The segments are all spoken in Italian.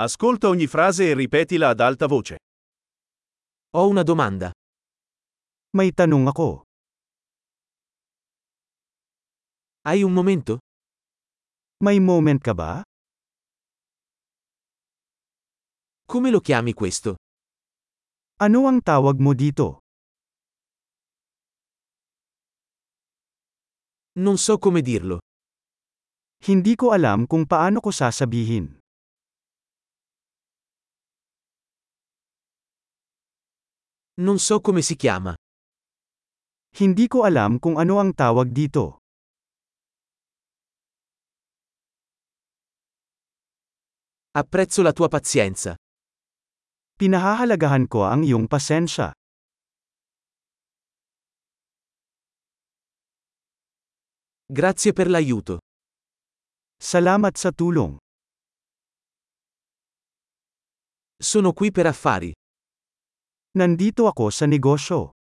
Ascolta ogni frase e ripetila ad alta voce. Ho una domanda. May tanong ako. Hai un momento? May moment ka ba? Come lo chiami questo? Ano ang tawag mo dito? Non so come dirlo. Hindi ko alam kung paano ko sasabihin. Non so come si chiama. Hindi ko alam kung ano ang tawag dito. Apprezzo la tua pazienza. Pinahahalagahan ko ang iyong pasensya. Grazie per l'aiuto. Salamat sa tulong. Sono qui per affari. Nandito ako sa negosyo.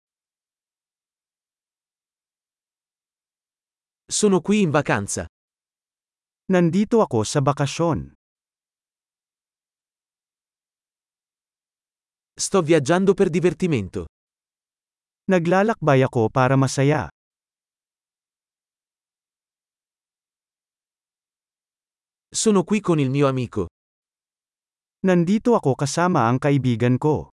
Sono qui in vacanza. Nandito ako sa bakasyon. Sto viaggiando per divertimento. Naglalakbay ako para masaya. Sono qui con il mio amico. Nandito ako kasama ang kaibigan ko.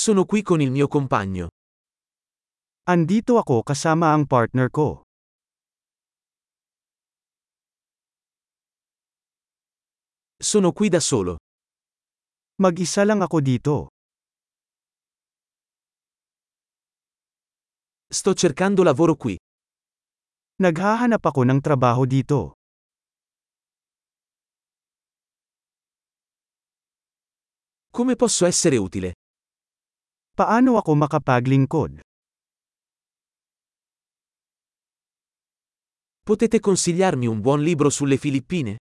Sono qui con il mio compagno. Andito ako kasama ang partner ko. Sono qui da solo. Mag-isa lang ako dito. Sto cercando lavoro qui. Naghahanap ako ng trabaho dito. Come posso essere utile? Paano ako makapaglingkod? Potete consigliarmi un buon libro sulle Filippine?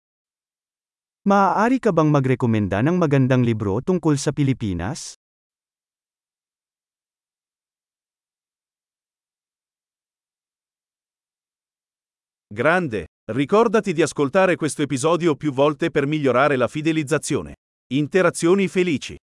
Maaari ka bang magrekomenda ng magandang libro tungkol sa Pilipinas? Grande! Ricordati di ascoltare questo episodio più volte per migliorare la fidelizzazione. Interazioni felici.